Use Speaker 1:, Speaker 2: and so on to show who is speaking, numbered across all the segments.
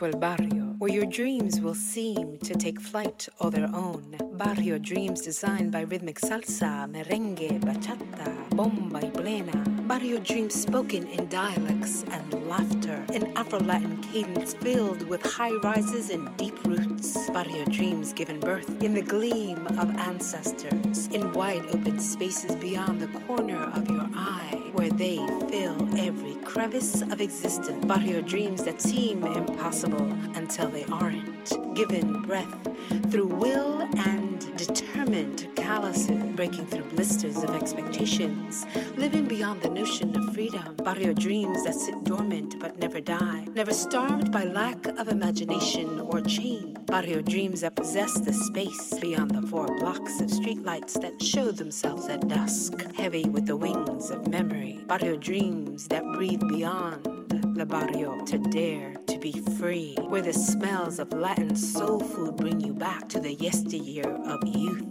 Speaker 1: To El Barrio, where your dreams will seem to take flight all their own. Barrio dreams designed by rhythmic salsa, merengue, bachata, bomba y plena. Barrio dreams spoken in dialects and laughter, an Afro-Latin cadence filled with high rises and deep roots. Barrio dreams given birth in the gleam of ancestors, in wide open spaces beyond the corner of your eye, where they fill every crevice of existence. but your dreams that seem impossible until they aren't. Given breath through will and determined calluses, breaking through blisters of expectations, living beyond the notion of freedom. Barrio dreams that sit dormant but never die, never starved by lack of imagination or change. Barrio dreams that possess the space beyond the four blocks of streetlights that show themselves at dusk, heavy with the wings of memory. Barrio dreams that breathe beyond the barrio to dare to be free, where the smells of Latin soul food bring you back to the yesteryear of youth.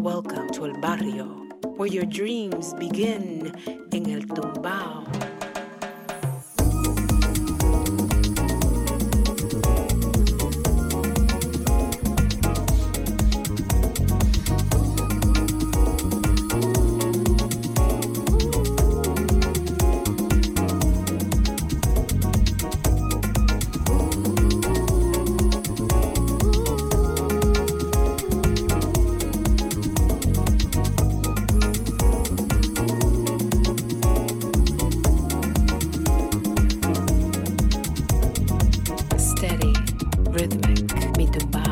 Speaker 1: Welcome to El Barrio, where your dreams begin in El Tumbao. Steady, rhythmic, mi tumbao.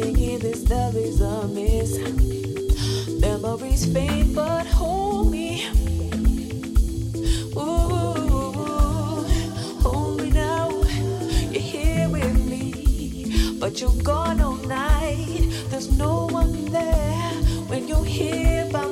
Speaker 1: thinking this love is a miss. Memories fade, but hold me. Ooh, hold me now. You're here with me, but you're gone all night. There's no one there when you're here by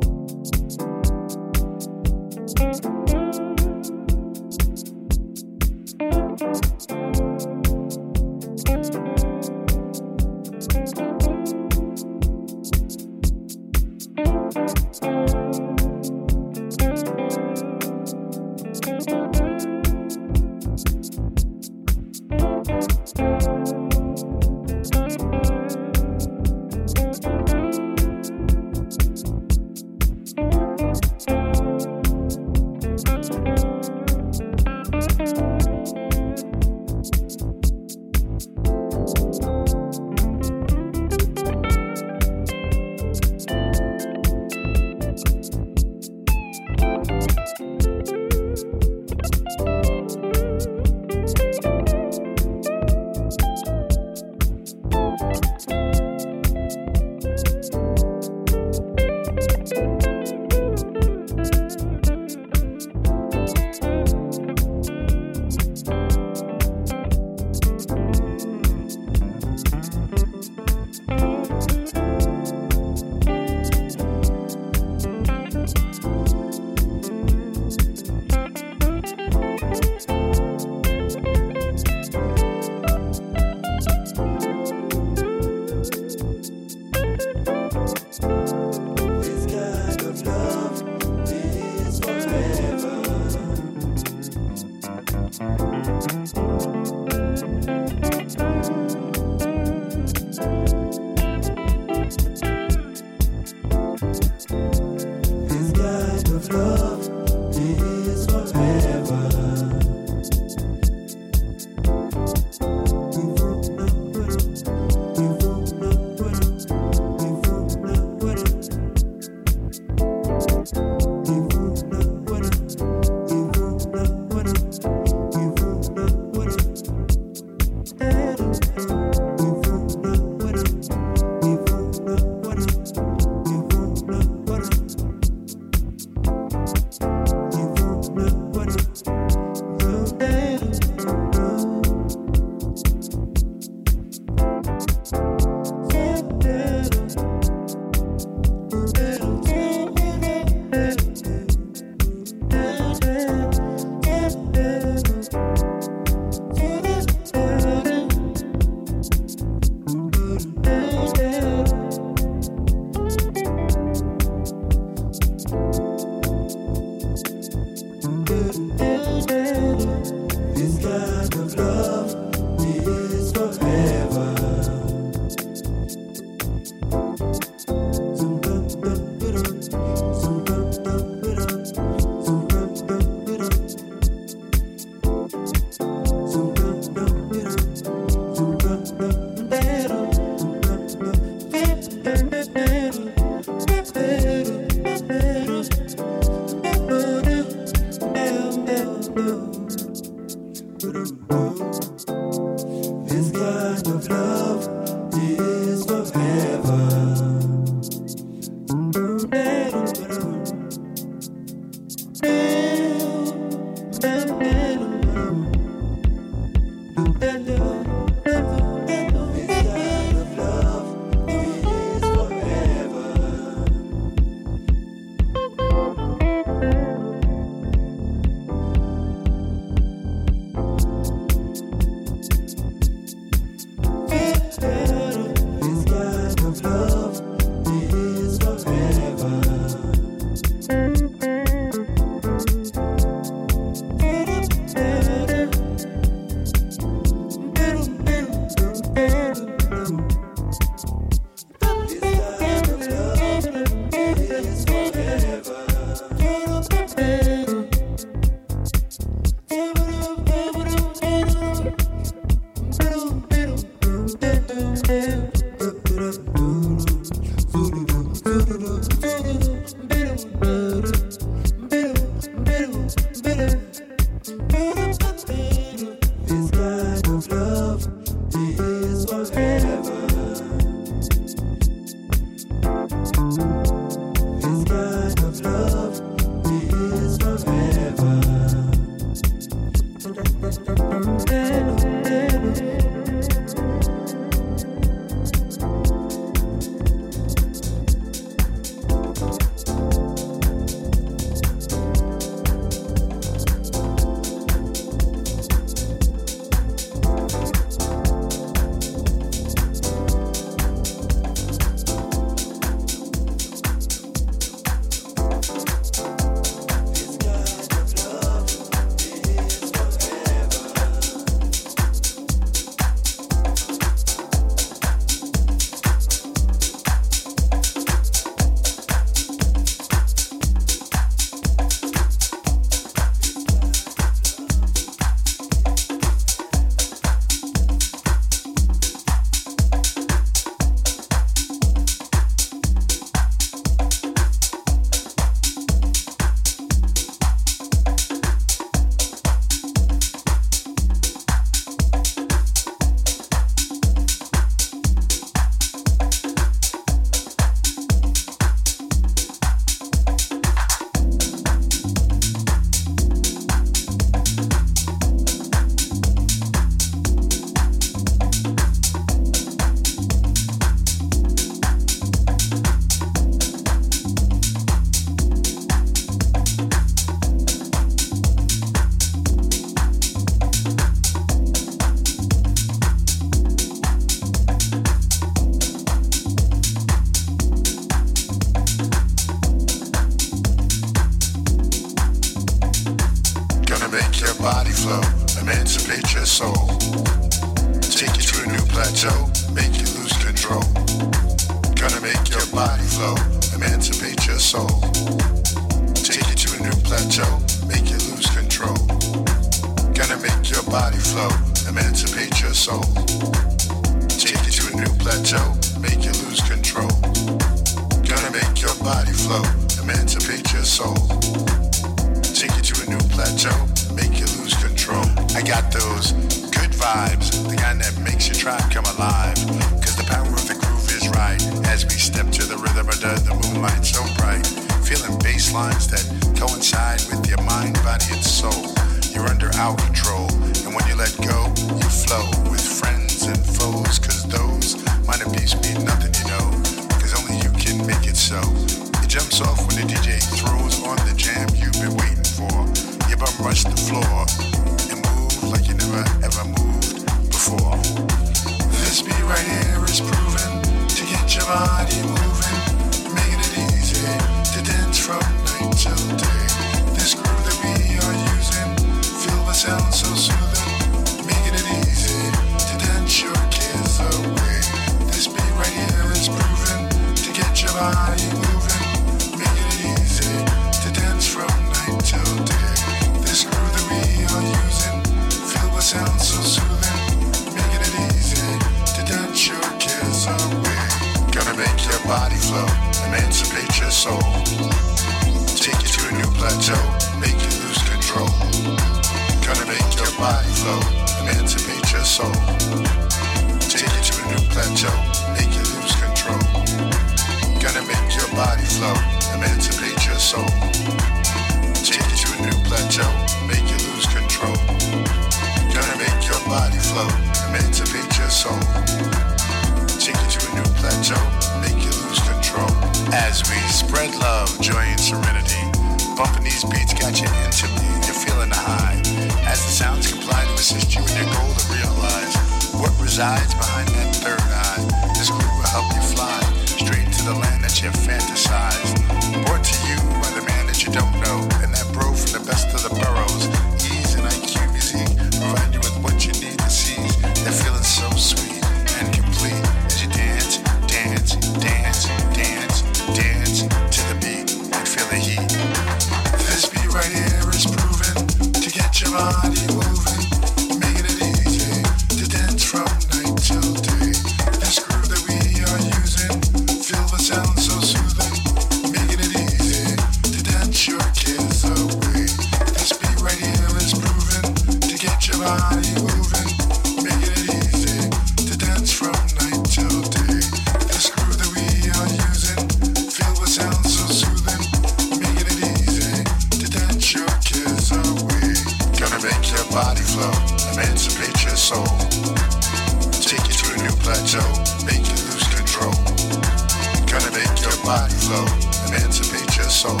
Speaker 2: body flow, emancipate your soul.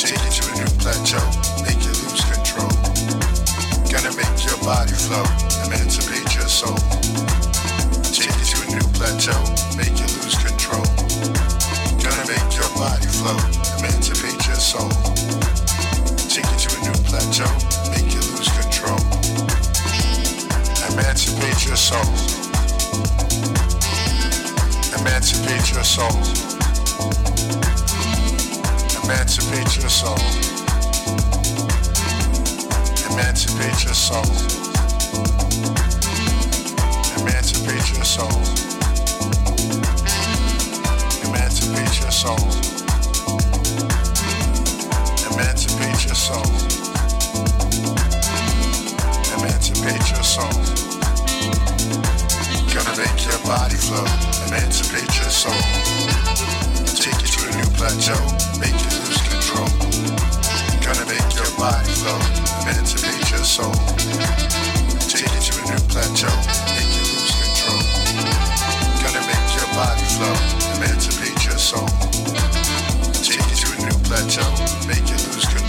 Speaker 2: Take you to a new plateau, make you lose control. Gonna make your body flow, emancipate your soul. Take you to a new plateau, make you lose control. Gonna make your body flow, emancipate your soul. Take you to a new plateau, make you lose control. Emancipate your soul. Emancipate your soul. Emancipate your soul. Emancipate your soul. Emancipate your soul. Emancipate your soul. Emancipate your soul. Emancipate your soul. Gonna make your body flow. Emancipate your soul. Take you to a new plateau. Make you lose control. Gonna make your body flow. Emancipate your soul. Take you to a new plateau. Make you lose control. Gonna make your body flow. Emancipate your soul. Take you to a new plateau. Make you lose control.